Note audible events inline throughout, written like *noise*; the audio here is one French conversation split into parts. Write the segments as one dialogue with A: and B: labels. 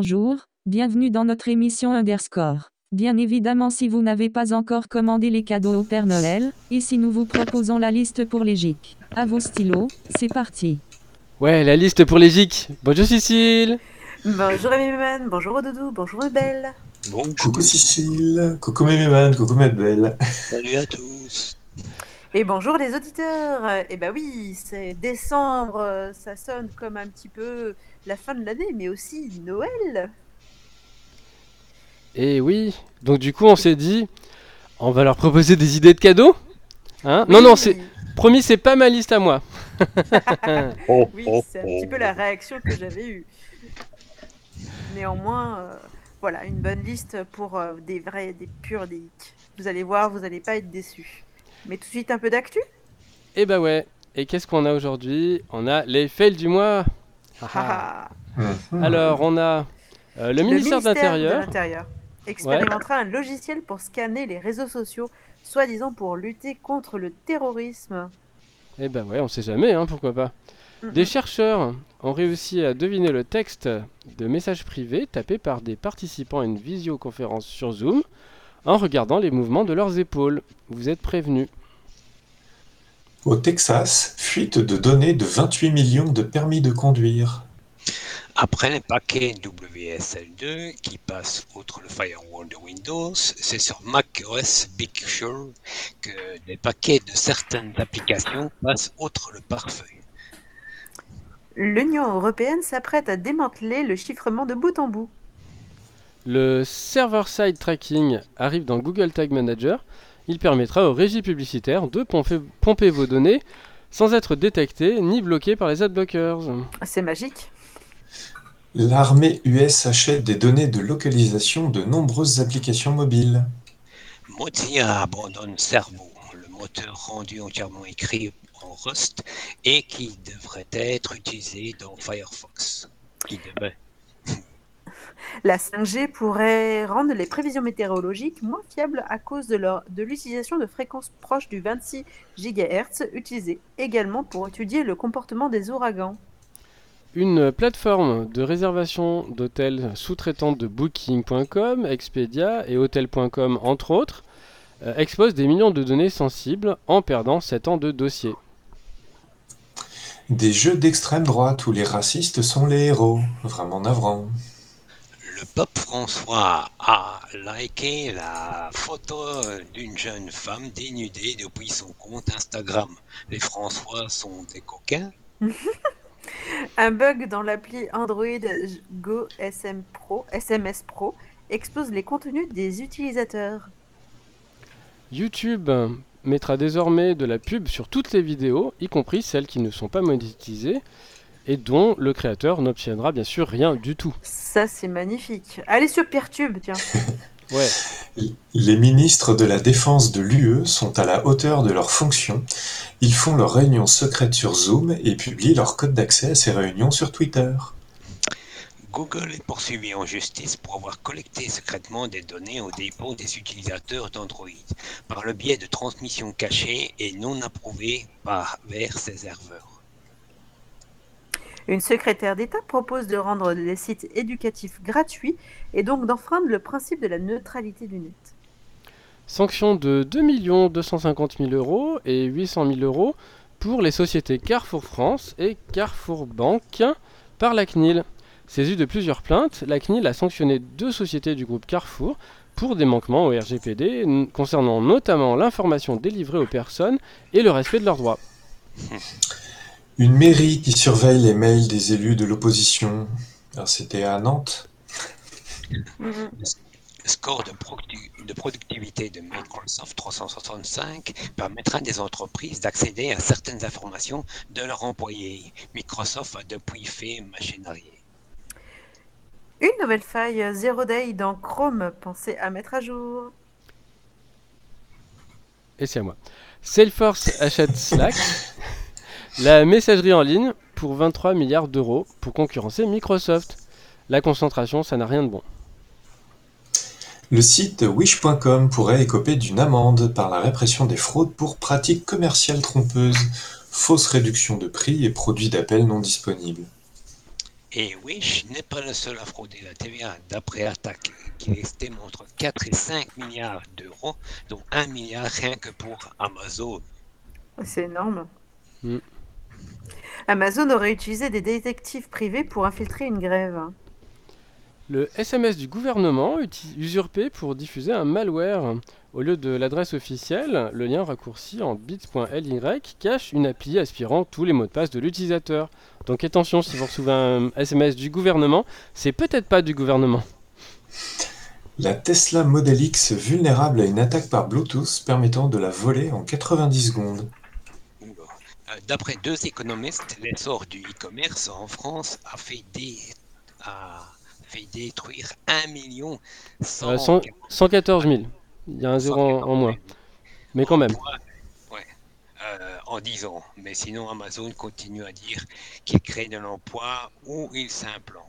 A: bonjour, bienvenue dans notre émission Underscore. Bien évidemment si vous n'avez pas encore commandé les cadeaux au Père Noël, ici nous vous proposons la liste pour les GIC. À vos stylos, c'est parti.
B: Ouais, la liste pour les GIC. Bonjour Cécile.
C: Bonjour Méméman, bonjour Doudou, bonjour Belle.
D: Coucou Cécile, coucou Méméman, coucou Belle.
E: Salut à tous.
C: Et bonjour les auditeurs. Eh ben oui, c'est décembre, ça sonne comme un petit peu la fin de l'année, mais aussi Noël.
B: Et oui, donc du coup on s'est dit, on va leur proposer des idées de cadeaux. Hein? Non, non, c'est promis, c'est pas ma liste à moi. *laughs*
C: oui, c'est un petit peu la réaction que j'avais eue. Néanmoins, euh, voilà, une bonne liste pour euh, des vrais, des purs des Vous allez voir, vous n'allez pas être déçus. Mais tout de suite un peu d'actu?
B: Eh bah ouais. Et qu'est-ce qu'on a aujourd'hui? On a les fails du mois.
C: Ah ah.
B: Alors on a euh, le, ministère, de l'Intérieur
C: expérimentera un logiciel pour scanner les réseaux sociaux, soi-disant pour lutter contre le terrorisme.
B: Eh ben ouais, on sait jamais, hein, pourquoi pas. Des chercheurs ont réussi à deviner le texte de messages privés tapés par des participants à une visioconférence sur Zoom en regardant les mouvements de leurs épaules. Vous êtes prévenus.
D: Au Texas, fuite de données de 28 millions de permis de conduire.
E: Après les paquets WSL2 qui passent outre le firewall de Windows, c'est sur macOS Big Sur que les paquets de certaines applications passent outre le pare-feuille.
C: L'Union européenne s'apprête à démanteler le chiffrement de bout en bout.
B: Le server-side tracking arrive dans Google Tag Manager. Il permettra aux régies publicitaires de pomper, vos données sans être détectées ni bloquées par les adblockers.
C: C'est magique.
D: L'armée US achète des données de localisation de nombreuses applications mobiles.
E: Mozilla abandonne Servo, le moteur rendu entièrement écrit en Rust et qui devrait être utilisé dans Firefox. Qui devait.
C: La 5G pourrait rendre les prévisions météorologiques moins fiables à cause de, de l'utilisation de fréquences proches du 26 GHz, utilisées également pour étudier le comportement des ouragans.
B: Une plateforme de réservation d'hôtels sous-traitante de Booking.com, Expedia et Hotel.com entre autres euh, expose des millions de données sensibles en perdant 7 ans de dossier.
D: Des jeux d'extrême droite où les racistes sont les héros, vraiment navrant.
E: Le pape François a liké la photo d'une jeune femme dénudée depuis son compte Instagram. Les François sont des coquins *laughs*
C: Un bug dans l'appli Android Go SM Pro, SMS Pro expose les contenus des utilisateurs.
B: YouTube mettra désormais de la pub sur toutes les vidéos, y compris celles qui ne sont pas monétisées et dont le créateur n'obtiendra bien sûr rien du tout.
C: Ça c'est magnifique. Allez sur Peertube, tiens. *laughs*
B: Ouais.
D: Les ministres de la Défense de l'UE sont à la hauteur de leurs fonctions. Ils font leurs réunions secrètes sur Zoom et publient leur code d'accès à ces réunions sur Twitter.
E: Google est poursuivi en justice pour avoir collecté secrètement des données au dépôt des utilisateurs d'Android par le biais de transmissions cachées et non approuvées par vers ses serveurs.
C: Une secrétaire d'État propose de rendre les sites éducatifs gratuits et donc d'enfreindre le principe de la neutralité du net.
B: Sanction de 2 250 000 euros et 800 000 euros pour les sociétés Carrefour France et Carrefour Banque par la CNIL. Saisie de plusieurs plaintes, la CNIL a sanctionné deux sociétés du groupe Carrefour pour des manquements au RGPD concernant notamment l'information délivrée aux personnes et le respect de leurs droits. *laughs*
D: Une mairie qui surveille les mails des élus de l'opposition. C'était à Nantes.
E: Le score de, de, productivité de Microsoft 365 permettra à des entreprises d'accéder à certaines informations de leurs employés. Microsoft a depuis fait machine arrière.
C: Une nouvelle faille Zero Day dans Chrome, pensez à mettre à jour.
B: Et c'est à moi. Salesforce achète Slack. *laughs* La messagerie en ligne pour 23 milliards d'euros pour concurrencer Microsoft. La concentration, ça n'a rien de bon.
D: Le site wish.com pourrait écoper d'une amende par la répression des fraudes pour pratiques commerciales trompeuses, fausse réduction de prix et produits d'appel non disponibles.
E: Et Wish n'est pas le seul à frauder la TVA. D'après Attaque, qui estime entre 4 et 5 milliards d'euros, dont 1 milliard rien que pour Amazon.
C: C'est énorme.
B: Mm.
C: Amazon aurait utilisé des détectives privés pour infiltrer une grève.
B: Le SMS du gouvernement usurpé pour diffuser un malware. Au lieu de l'adresse officielle, le lien raccourci en bits.ly cache une appli aspirant tous les mots de passe de l'utilisateur. Donc attention, si vous recevez un SMS du gouvernement, c'est peut-être pas du gouvernement.
D: La Tesla Model X vulnérable à une attaque par Bluetooth permettant de la voler en 90 secondes.
E: Euh, D'après deux économistes, l'essor du e-commerce en France a fait, dé- a fait détruire 1 million
B: Euh, cent- 114 000. Il y a un zéro en, en moins. Mais quand même.
E: Ouais. Euh, en 10 ans. Mais sinon, Amazon continue à dire qu'il crée de l'emploi où il s'implante.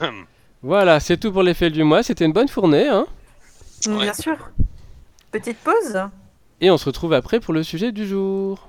E: *coughs*
B: Voilà, c'est tout pour les faits du mois. C'était une bonne fournée. Hein
E: Ouais.
C: Bien sûr. Petite pause
B: Et on se retrouve après pour le sujet du jour.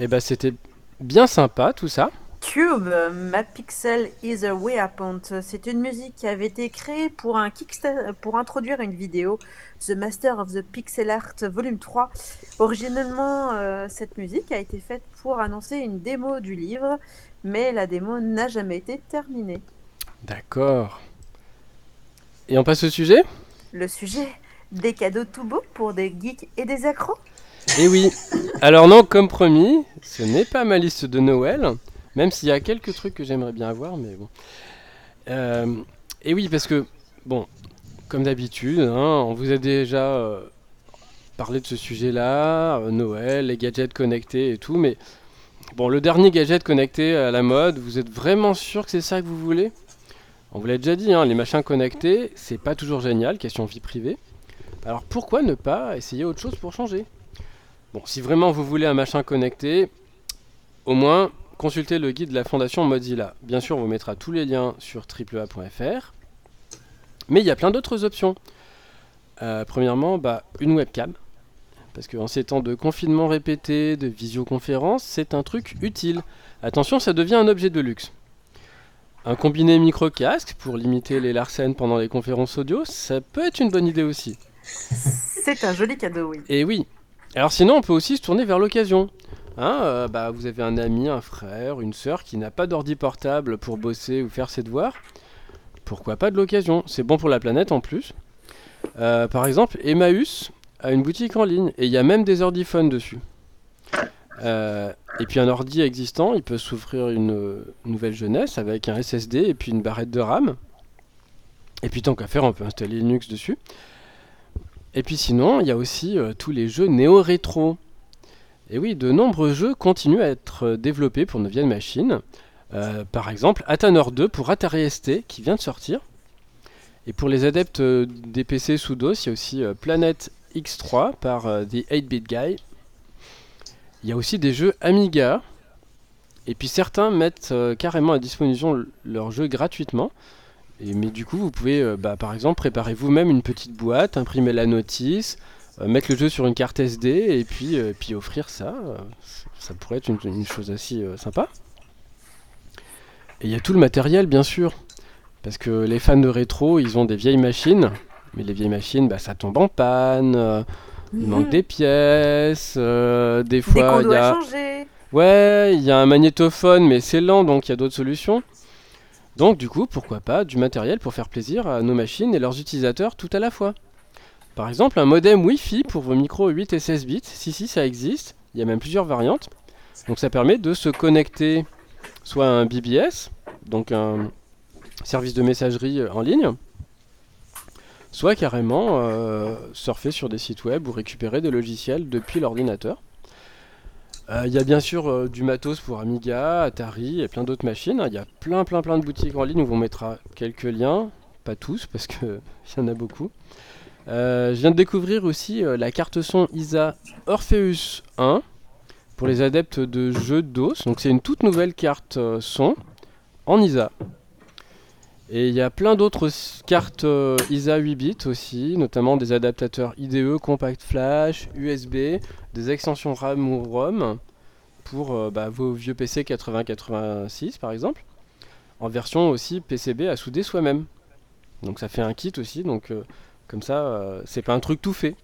B: Et bah c'était bien sympa tout ça.
C: Cube, Mad Pixel is a way upon. C'est une musique qui avait été créée pour un pour introduire une vidéo, The Master of the Pixel Art Volume 3. Originellement, euh, cette musique a été faite pour annoncer une démo du livre, mais la démo n'a jamais été terminée.
B: D'accord. Et on passe au sujet?
C: Le sujet des cadeaux tout beaux pour des geeks et des accros?
B: Eh oui. Alors non, comme promis, ce n'est pas ma liste de Noël, même s'il y a quelques trucs que j'aimerais bien avoir, mais bon. Euh, et oui, parce que, bon, comme d'habitude, hein, on vous a déjà euh, parlé de ce sujet-là, euh, Noël, les gadgets connectés et tout, mais bon, le dernier gadget connecté à la mode, vous êtes vraiment sûr que c'est ça que vous voulez? On vous l'a déjà dit, hein, les machins connectés, c'est pas toujours génial, question vie privée. Alors pourquoi ne pas essayer autre chose pour changer? Bon, si vraiment vous voulez un machin connecté, au moins consultez le guide de la fondation Mozilla. Bien sûr, on vous mettra tous les liens sur triplea.fr. Mais il y a plein d'autres options. Euh, premièrement, bah, une webcam. Parce qu'en ces temps de confinement répété, de visioconférence, c'est un truc utile. Attention, ça devient un objet de luxe. Un combiné micro-casque pour limiter les larcènes pendant les conférences audio, ça peut être une bonne idée aussi.
C: C'est un joli cadeau, oui.
B: Et oui. Alors sinon, on peut aussi se tourner vers l'occasion. Hein, euh, bah, vous avez un ami, un frère, une sœur qui n'a pas d'ordi portable pour bosser ou faire ses devoirs. Pourquoi pas de l'occasion? C'est bon pour la planète en plus. Euh, par exemple, Emmaüs a une boutique en ligne et il y a même des ordiphones dessus. Euh, et puis un ordi existant, il peut s'offrir une nouvelle jeunesse avec un SSD et puis une barrette de RAM. Et puis tant qu'à faire, on peut installer Linux dessus. Et puis sinon, il y a aussi euh, tous les jeux néo-rétro. Et oui, de nombreux jeux continuent à être euh, développés pour nos vieilles machines. Euh, par exemple, Athanor 2 pour Atari ST qui vient de sortir. Et pour les adeptes des PC sous DOS, il y a aussi Planet X3 par The 8-Bit Guy. Il y a aussi des jeux Amiga. Et puis certains mettent carrément à disposition leurs jeux gratuitement. Et, mais du coup, vous pouvez, euh, bah, par exemple, préparer vous-même une petite boîte, imprimer la notice, euh, mettre le jeu sur une carte SD et puis, euh, puis offrir ça. ça pourrait être une, une chose assez sympa. Et il y a tout le matériel, bien sûr. Parce que les fans de rétro, ils ont des vieilles machines. Mais les vieilles machines, bah, ça tombe en panne. il manque des pièces. des fois, il y a...
C: changer.
B: Ouais, il y a un magnétophone, mais c'est lent, donc il y a d'autres solutions. Donc du coup, pourquoi pas du matériel pour faire plaisir à nos machines et leurs utilisateurs tout à la fois. Par exemple, un modem Wi-Fi pour vos micros 8 et 16 bits. Si, si, ça existe. Il y a même plusieurs variantes. Donc ça permet de se connecter soit à un BBS, donc un service de messagerie euh, en ligne, soit carrément euh, surfer sur des sites web ou récupérer des logiciels depuis l'ordinateur. Euh, Il y a bien sûr euh, du matos pour Amiga, Atari et plein d'autres machines. Il y a plein plein plein de boutiques en ligne où on mettra quelques liens, pas tous parce qu'il *laughs* y en a beaucoup. Euh, je viens de découvrir aussi la carte son ISA Orpheus 1 pour les adeptes de jeux DOS. Donc c'est une toute nouvelle carte son en ISA. Et il y a plein d'autres cartes euh, ISA 8 bits aussi, notamment des adaptateurs IDE, Compact Flash, USB, des extensions RAM ou ROM pour euh, bah, vos vieux PC 8086 par exemple, en version aussi PCB à souder soi-même. Donc ça fait un kit aussi, donc euh, comme ça c'est pas un truc tout fait.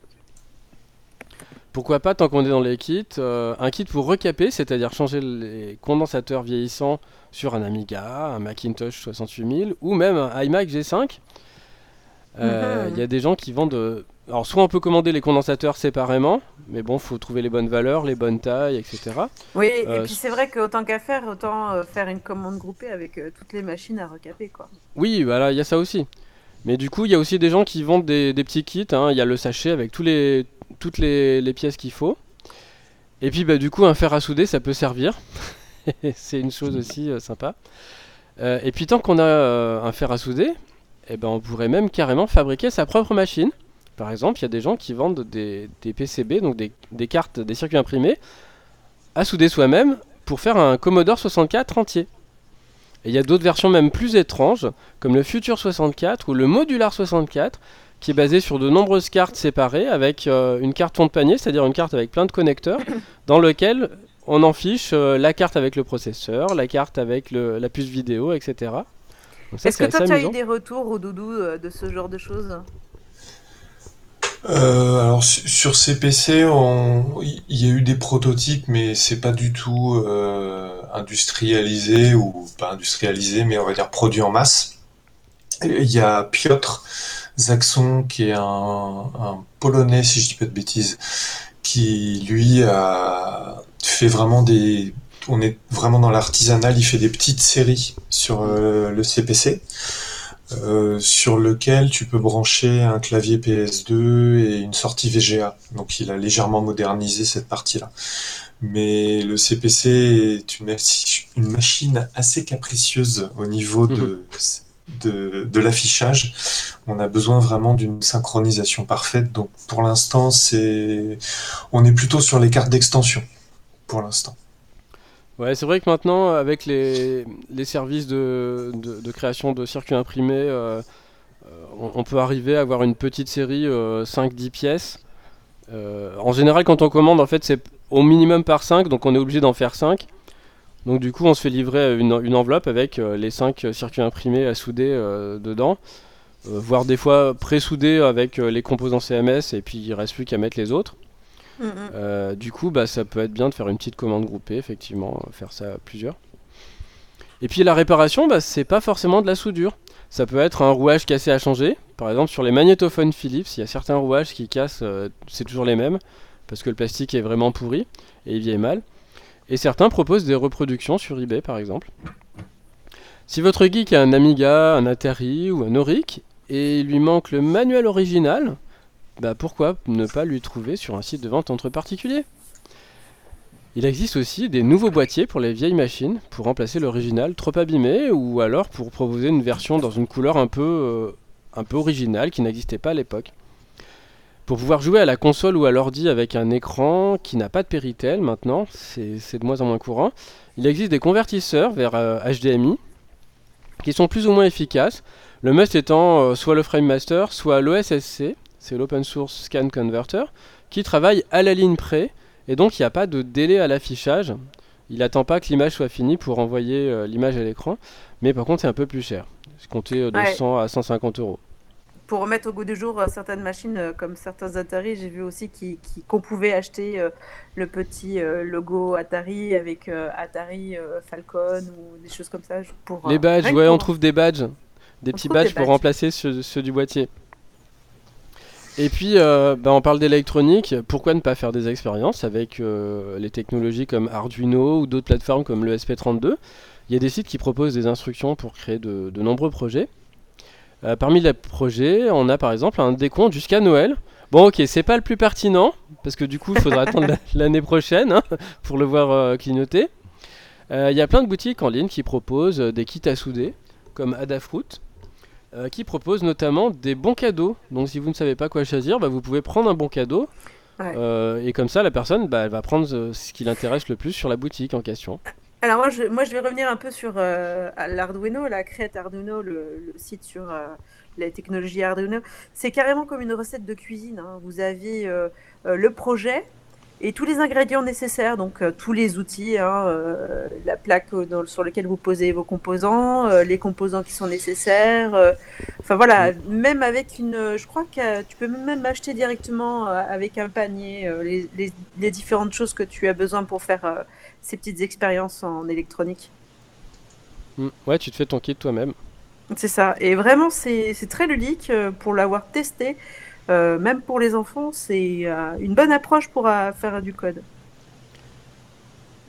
B: Pourquoi pas, tant qu'on est dans les kits, euh, un kit pour recaper, c'est-à-dire changer les condensateurs vieillissants sur un Amiga, un Macintosh 68000 ou même un iMac G5. Euh, Il
C: Mhm.
B: y a des gens qui vendent. euh, Alors, soit on peut commander les condensateurs séparément, mais bon, faut trouver les bonnes valeurs, les bonnes tailles, etc.
C: Oui,
B: Euh,
C: et puis c'est vrai qu'autant qu'à faire, autant euh, faire une commande groupée avec euh, toutes les machines à recaper, quoi.
B: Oui, voilà, il y a ça aussi. Mais du coup, il y a aussi des gens qui vendent des, des petits kits. hein. Il y a le sachet avec tous les, toutes les, pièces qu'il faut. Et puis, bah, du coup, un fer à souder, ça peut servir. *laughs* C'est une chose aussi euh, sympa. Euh, et puis, tant qu'on a euh, un fer à souder, eh ben, on pourrait même carrément fabriquer sa propre machine. Par exemple, il y a des gens qui vendent des, des PCB, donc des, des cartes, des circuits imprimés, à souder soi-même pour faire un Commodore 64 entier. Et il y a d'autres versions même plus étranges, comme le Future 64 ou le Modular 64, qui est basé sur de nombreuses cartes séparées avec euh, une carte fond de panier, c'est-à-dire une carte avec plein de connecteurs, *coughs* dans lequel on en fiche euh, la carte avec le processeur, la carte avec le- la puce vidéo, etc.
C: Est-ce que toi, tu as eu des retours au doudou euh, de ce genre de choses
D: Euh, alors su- sur ces PC, on- il y a eu des prototypes, mais c'est pas du tout euh, industrialisés ou pas industrialisés, mais on va dire produits en masse. Il y a Piotr Zaxon, qui est un, un Polonais, si je dis pas de bêtises, qui lui a fait vraiment des on est vraiment dans l'artisanal, il fait des petites séries sur euh, le CPC, euh, sur lequel tu peux brancher un clavier PS2 et une sortie VGA. Donc il a légèrement modernisé cette partie-là. Mais le CPC est une, une machine assez capricieuse au niveau de, de, l'affichage. On a besoin vraiment d'une synchronisation parfaite. Donc pour l'instant, on est plutôt sur les cartes d'extension. Pour l'instant.
B: Ouais, c'est vrai que maintenant, avec les, services de, création de circuits imprimés, euh, euh, on, peut arriver à avoir une petite série euh, 5-10 pièces. Euh, en général, quand on commande, en fait, c'est au minimum par 5, donc on est obligé d'en faire 5. Donc du coup, on se fait livrer une, une enveloppe avec euh, les 5 circuits imprimés à souder euh, dedans, euh, voire des fois pré-soudés avec euh, les composants CMS, et puis il reste plus qu'à mettre les autres. Euh, du coup, bah, ça peut être bien de faire une petite commande groupée, effectivement, euh, faire ça à plusieurs. Et puis la réparation, bah, c'est pas forcément de la soudure. Ça peut être un rouage cassé à changer. Par exemple, sur les magnétophones Philips, il y a certains rouages qui cassent, euh, c'est toujours les mêmes, parce que le plastique est vraiment pourri et il vieillit mal. Et certains proposent des reproductions sur eBay, par exemple. Si votre geek a un Amiga, un Atari ou un Auric, et il lui manque le manuel original, bah pourquoi ne pas lui trouver sur un site de vente entre particuliers? Il existe aussi des nouveaux boîtiers pour les vieilles machines, pour remplacer l'original trop abîmé, ou alors pour proposer une version dans une couleur un peu, euh, un peu originale qui n'existait pas à l'époque. Pour pouvoir jouer à la console ou à l'ordi avec un écran qui n'a pas de Péritel maintenant, c'est de moins en moins courant, il existe des convertisseurs vers euh, HDMI qui sont plus ou moins efficaces. Le must étant euh, soit le FrameMaster, soit l'OSSC, c'est l'Open Source Scan Converter, qui travaille à la ligne près, et donc il n'y a pas de délai à l'affichage. Il n'attend pas que l'image soit finie pour envoyer euh, l'image à l'écran, mais par contre c'est un peu plus cher. C'est compté euh, de
C: Ouais.
B: 100 à 150 euros.
C: Pour remettre au goût du jour euh, certaines machines euh, comme certains Atari, j'ai vu aussi qui- qu'on pouvait acheter euh, le petit euh, logo Atari avec euh, Atari Falcon ou des choses comme ça pour
B: Les badges, ouais, on
C: pour-
B: trouve des badges, des petits
C: des
B: badges pour remplacer ceux, ceux du boîtier. Et puis, bah, on parle d'électronique, pourquoi ne pas faire des expériences avec les technologies comme Arduino ou d'autres plateformes comme le SP32 Il y a des sites qui proposent des instructions pour créer de, de nombreux projets. Euh, parmi les projets, on a par exemple un décompte jusqu'à Noël. Bon, ok, c'est pas le plus pertinent, parce que du coup, il faudra *laughs* attendre la- l'année prochaine hein, pour le voir euh, clignoter. Euh, Il y a plein de boutiques en ligne qui proposent des kits à souder, comme Adafruit, qui proposent notamment des bons cadeaux. Donc si vous ne savez pas quoi choisir, bah, vous pouvez prendre un bon cadeau,
C: Ouais.
B: et comme ça, la personne, bah, elle va prendre ce qui l'intéresse le plus sur la boutique en question.
C: Alors moi je, moi, je vais revenir un peu sur euh, l'Arduino, la Create Arduino, le, le site sur euh, les technologies Arduino. C'est carrément comme une recette de cuisine. hein. Vous avez euh, euh, le projet et tous les ingrédients nécessaires, donc tous les outils, hein, la plaque dans- sur laquelle vous posez vos composants, les composants qui sont nécessaires. Enfin voilà, même avec une, je crois que tu peux même acheter directement avec un panier les, les- les différentes choses que tu as besoin pour faire ces petites expériences en électronique.
B: Mm. Ouais, tu te fais ton kit toi-même.
C: C'est ça. Et vraiment, c'est très ludique euh, pour l'avoir testé. Euh, même pour les enfants, c'est euh, une bonne approche pour euh, faire du code.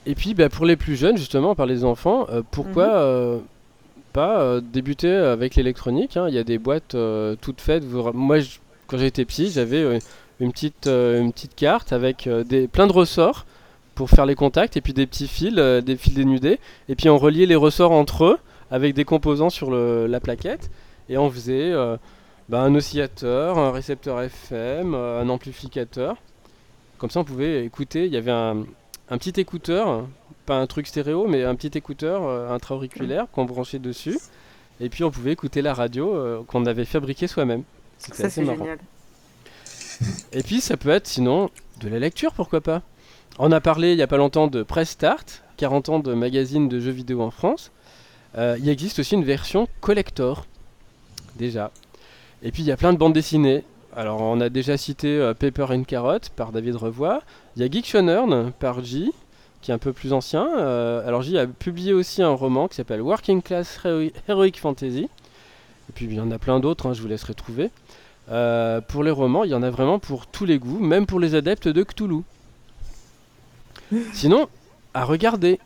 B: Et puis bah, pour les plus jeunes, justement, par les enfants, pourquoi
C: Mhm.
B: pas débuter avec l'électronique hein? Il y a des boîtes toutes faites. vous- Moi, je- quand j'étais petit, j'avais une, petite, une petite carte avec des, plein de ressorts pour faire les contacts et puis des petits fils, euh, des fils dénudés. Et puis on reliait les ressorts entre eux avec des composants sur le- la plaquette. Et on faisait euh, bah, un oscillateur, un récepteur FM, euh, un amplificateur. Comme ça, on pouvait écouter. Il y avait un, un petit écouteur, pas un truc stéréo, mais un petit écouteur intra-auriculaire qu'on branchait dessus. Et puis on pouvait écouter la radio qu'on avait fabriquée soi-même. C'était assez
C: c'est
B: marrant.
C: génial.
B: Et puis ça peut être sinon de la lecture, pourquoi pas. On a parlé il n'y a pas longtemps de Press Start, 40 ans de magazine de jeux vidéo en France. Euh, il existe aussi une version collector, déjà. Et puis il y a plein de bandes dessinées. Alors on a déjà cité euh, Paper and Carrot par David Revoy. Il y a Geek Shonern par J, qui est un peu plus ancien. Euh, alors J a publié aussi un roman qui s'appelle Working Class Hero- Heroic Fantasy. Et puis il y en a plein d'autres, hein, je vous laisserai trouver. Pour les romans, il y en a vraiment pour tous les goûts, même pour les adeptes de Cthulhu. Sinon, à regarder.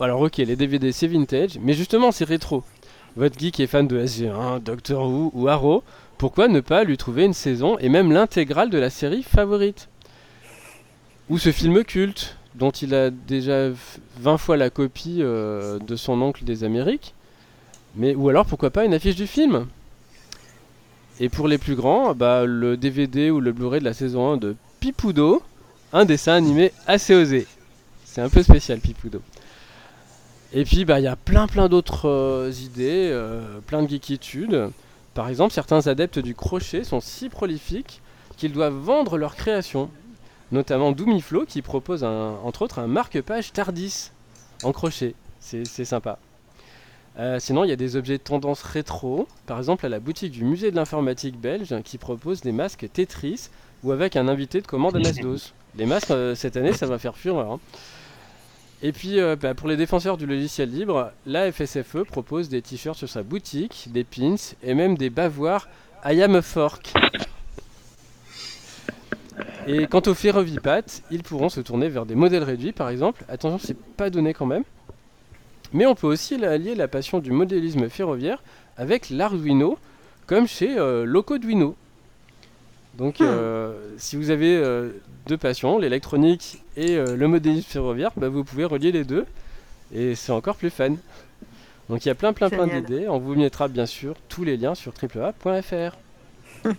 B: Alors ok, les DVD c'est vintage, mais justement c'est rétro. Votre geek est fan de SG1, Doctor Who ou Arrow, pourquoi ne pas lui trouver une saison et même l'intégrale de la série favorite? Ou ce film culte, dont il a déjà v- 20 fois la copie euh, de son oncle des Amériques. Mais, ou alors pourquoi pas une affiche du film? Et pour les plus grands, bah, le DVD ou le Blu-ray de la saison 1 de Pipoudo, un dessin animé assez osé. C'est un peu spécial Pipoudo. Et puis bah il y a plein plein d'autres euh, idées, euh, plein de geekitudes. Par exemple, certains adeptes du crochet sont si prolifiques qu'ils doivent vendre leurs créations. Notamment Doomiflo qui propose entre autres un marque-page Tardis en crochet. C'est sympa. Euh, sinon, il y a des objets de tendance rétro, par exemple à la boutique du musée de l'informatique belge qui propose des masques Tetris ou avec un invité de commande MS-DOS. Les masques, cette année, ça va faire fureur. hein. Et puis, euh, bah, pour les défenseurs du logiciel libre, la FSFE propose des t-shirts sur sa boutique, des pins et même des bavoirs I am fork. Et quant aux ferrovipat, ils pourront se tourner vers des modèles réduits, par exemple. Attention, c'est pas donné quand même. Mais on peut aussi allier la passion du modélisme ferroviaire avec l'Arduino, comme chez euh, Locoduino. Donc, euh, si vous avez euh, deux passions, l'électronique et euh, le modélisme ferroviaire, bah, vous pouvez relier les deux et c'est encore plus fun. Donc il y a plein plein plein d'idées. On vous mettra bien sûr tous les liens sur triplea.fr. *laughs*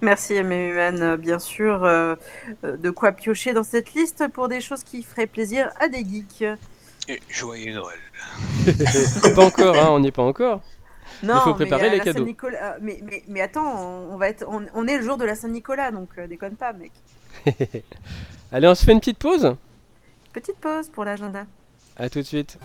C: Merci MMUN, bien sûr, de quoi piocher dans cette liste pour des choses qui feraient plaisir à des geeks.
E: Et joyeux Noël. *laughs*
B: pas encore, hein, on n'y est pas encore.
C: Non,
B: faut
C: mais
B: préparer
C: il y a
B: les cadeaux.
C: Euh, Mais, mais, mais attends, on, va être, on, on est le jour de la Saint-Nicolas, donc euh, déconne pas, mec. *laughs*
B: Allez, on se fait une petite pause?
C: Petite pause pour l'agenda.
B: À tout de suite.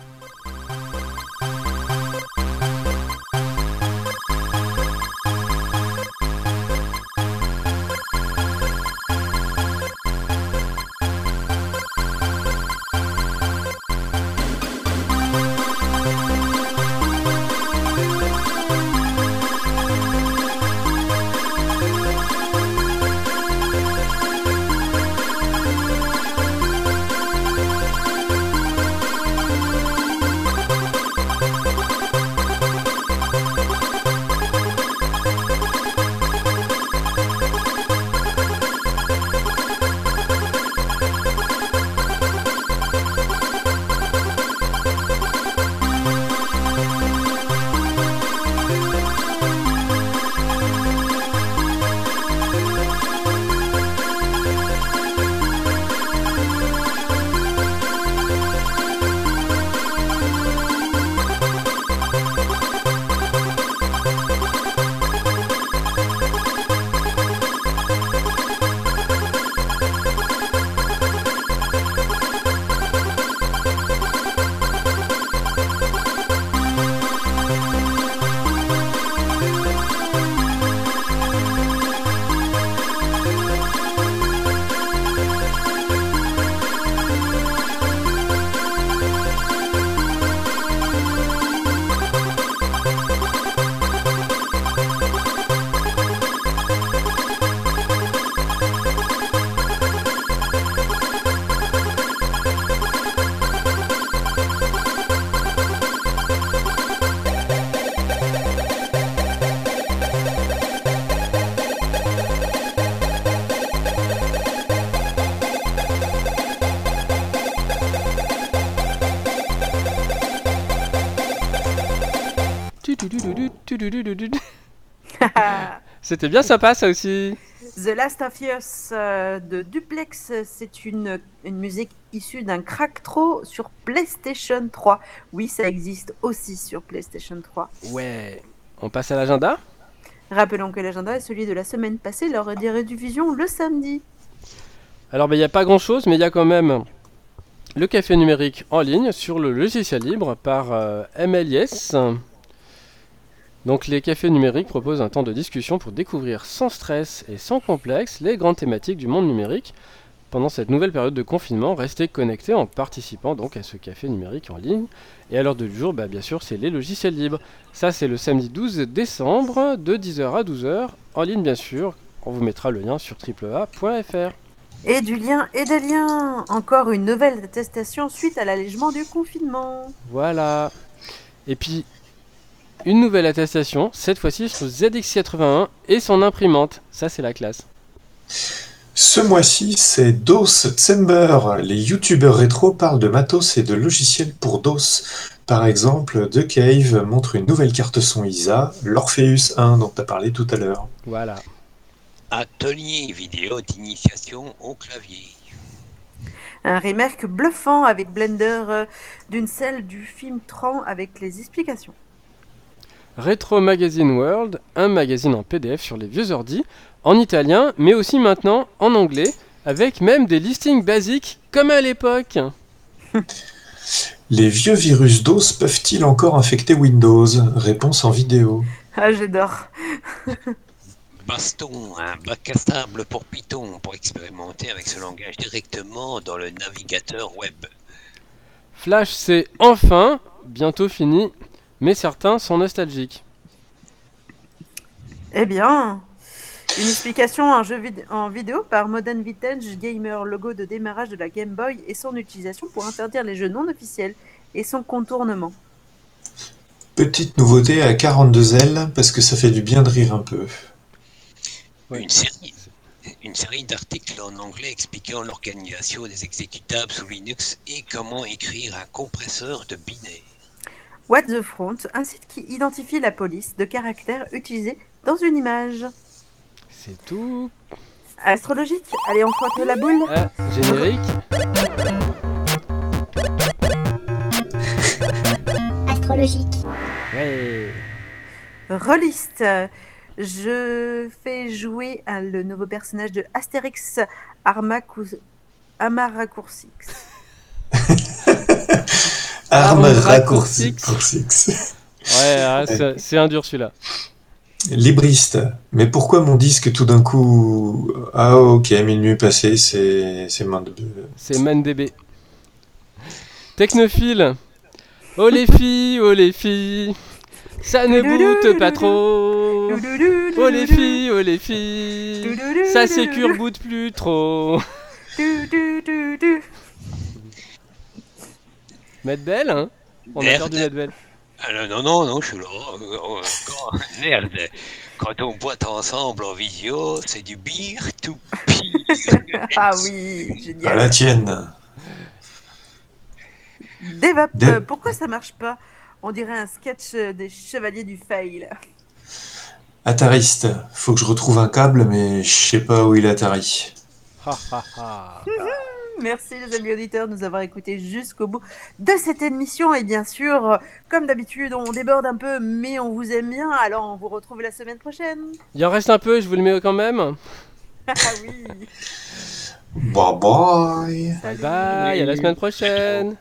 B: *laughs* C'était bien sympa ça aussi.
C: The Last of Us euh, de Duplex, c'est une, une musique issue d'un crack-tro sur PlayStation 3. Oui, ça existe aussi sur PlayStation 3.
B: Ouais. On passe à l'agenda?
C: Rappelons que l'agenda est celui de la semaine passée lors des rediffusions le samedi.
B: Alors, ben, il n'y a pas grand chose, mais il y a quand même le café numérique en ligne sur le logiciel libre par euh, MLIS. Donc, les cafés numériques proposent un temps de discussion pour découvrir sans stress et sans complexe les grandes thématiques du monde numérique pendant cette nouvelle période de confinement, rester connecté en participant donc à ce café numérique en ligne. Et à l'heure du jour, bah, bien sûr, c'est les logiciels libres. Ça, c'est le samedi 12 décembre de 10h à 12h, en ligne bien sûr. On vous mettra le lien sur triplea.fr.
C: Et du lien et des liens. Encore une nouvelle attestation suite à l'allègement du confinement.
B: Voilà. Et puis, une nouvelle attestation, cette fois-ci sur ZX81 et son imprimante. Ça, c'est la classe.
D: Ce mois-ci, c'est DOS December. Les youtubeurs rétro parlent de matos et de logiciels pour DOS. Par exemple, The Cave montre une nouvelle carte son ISA, l'Orpheus 1 dont tu as parlé tout à l'heure.
B: Voilà.
E: Atelier vidéo d'initiation au clavier.
C: Un remake bluffant avec Blender euh, d'une scène du film Tron avec les explications.
B: Retro Magazine World, un magazine en PDF sur les vieux ordi, en italien, mais aussi maintenant en anglais, avec même des listings basiques comme à l'époque. *laughs*
D: Les vieux virus DOS peuvent-ils encore infecter Windows? Réponse en vidéo. *laughs*
C: Ah, j'adore. *laughs*
E: Baston, un bac à sable pour Python pour expérimenter avec ce langage directement dans le navigateur web.
B: Flash, c'est enfin bientôt fini, mais certains sont nostalgiques.
C: Eh bien, une explication en, jeu vid- en vidéo par Modern Vintage Gamer, logo de démarrage de la Game Boy et son utilisation pour interdire les jeux non officiels et son contournement.
D: Petite nouveauté à 42 ailes, parce que ça fait du bien de rire un peu.
E: Une série, une série d'articles en anglais expliquant l'organisation des exécutables sous Linux et comment écrire un compresseur de binaire.
C: What the Front, un site qui identifie la police de caractères utilisés dans une image.
B: C'est tout.
C: Astrologique, allez on frotte la boule.
B: Ah, générique. *laughs*
F: astrologique.
B: Ouais.
C: Rolliste, je fais jouer à le nouveau personnage de Astérix Armacous... *laughs*
D: Arme raccourci.
B: Ouais, ah, *laughs* c'est un dur celui-là.
D: Libriste. Mais pourquoi mon disque tout d'un coup Ah ok, minuit passé, c'est c'est main de...
B: C'est ManDB. Technophile. Oh les filles, oh les filles. Ça ne boot pas trop. Oh les filles, oh les filles. Ça sécure boot plus trop. Medbel, hein On a perdu Medbel.
E: Ah, non, non, non, non, je suis là. Euh, quand- *laughs* merde. Quand on boite ensemble en visio, c'est du beer to pire. *laughs*
C: Ah oui,
D: À
C: génial.
D: la tienne.
C: Devap,
D: Dev-
C: euh, pourquoi ça marche pas On dirait un sketch euh, des chevaliers du fail.
D: Attariste. Faut que je retrouve un câble, mais je sais pas où il atterrit.
B: Ha ha ha.
C: Merci les amis auditeurs de nous avoir écoutés jusqu'au bout de cette émission. Et bien sûr, comme d'habitude, on déborde un peu, mais on vous aime bien. Alors on vous retrouve la semaine prochaine.
B: Il en reste un peu, je vous le mets quand même. *laughs*
C: ah oui.
D: Bye bye.
B: Bye bye, à la semaine prochaine.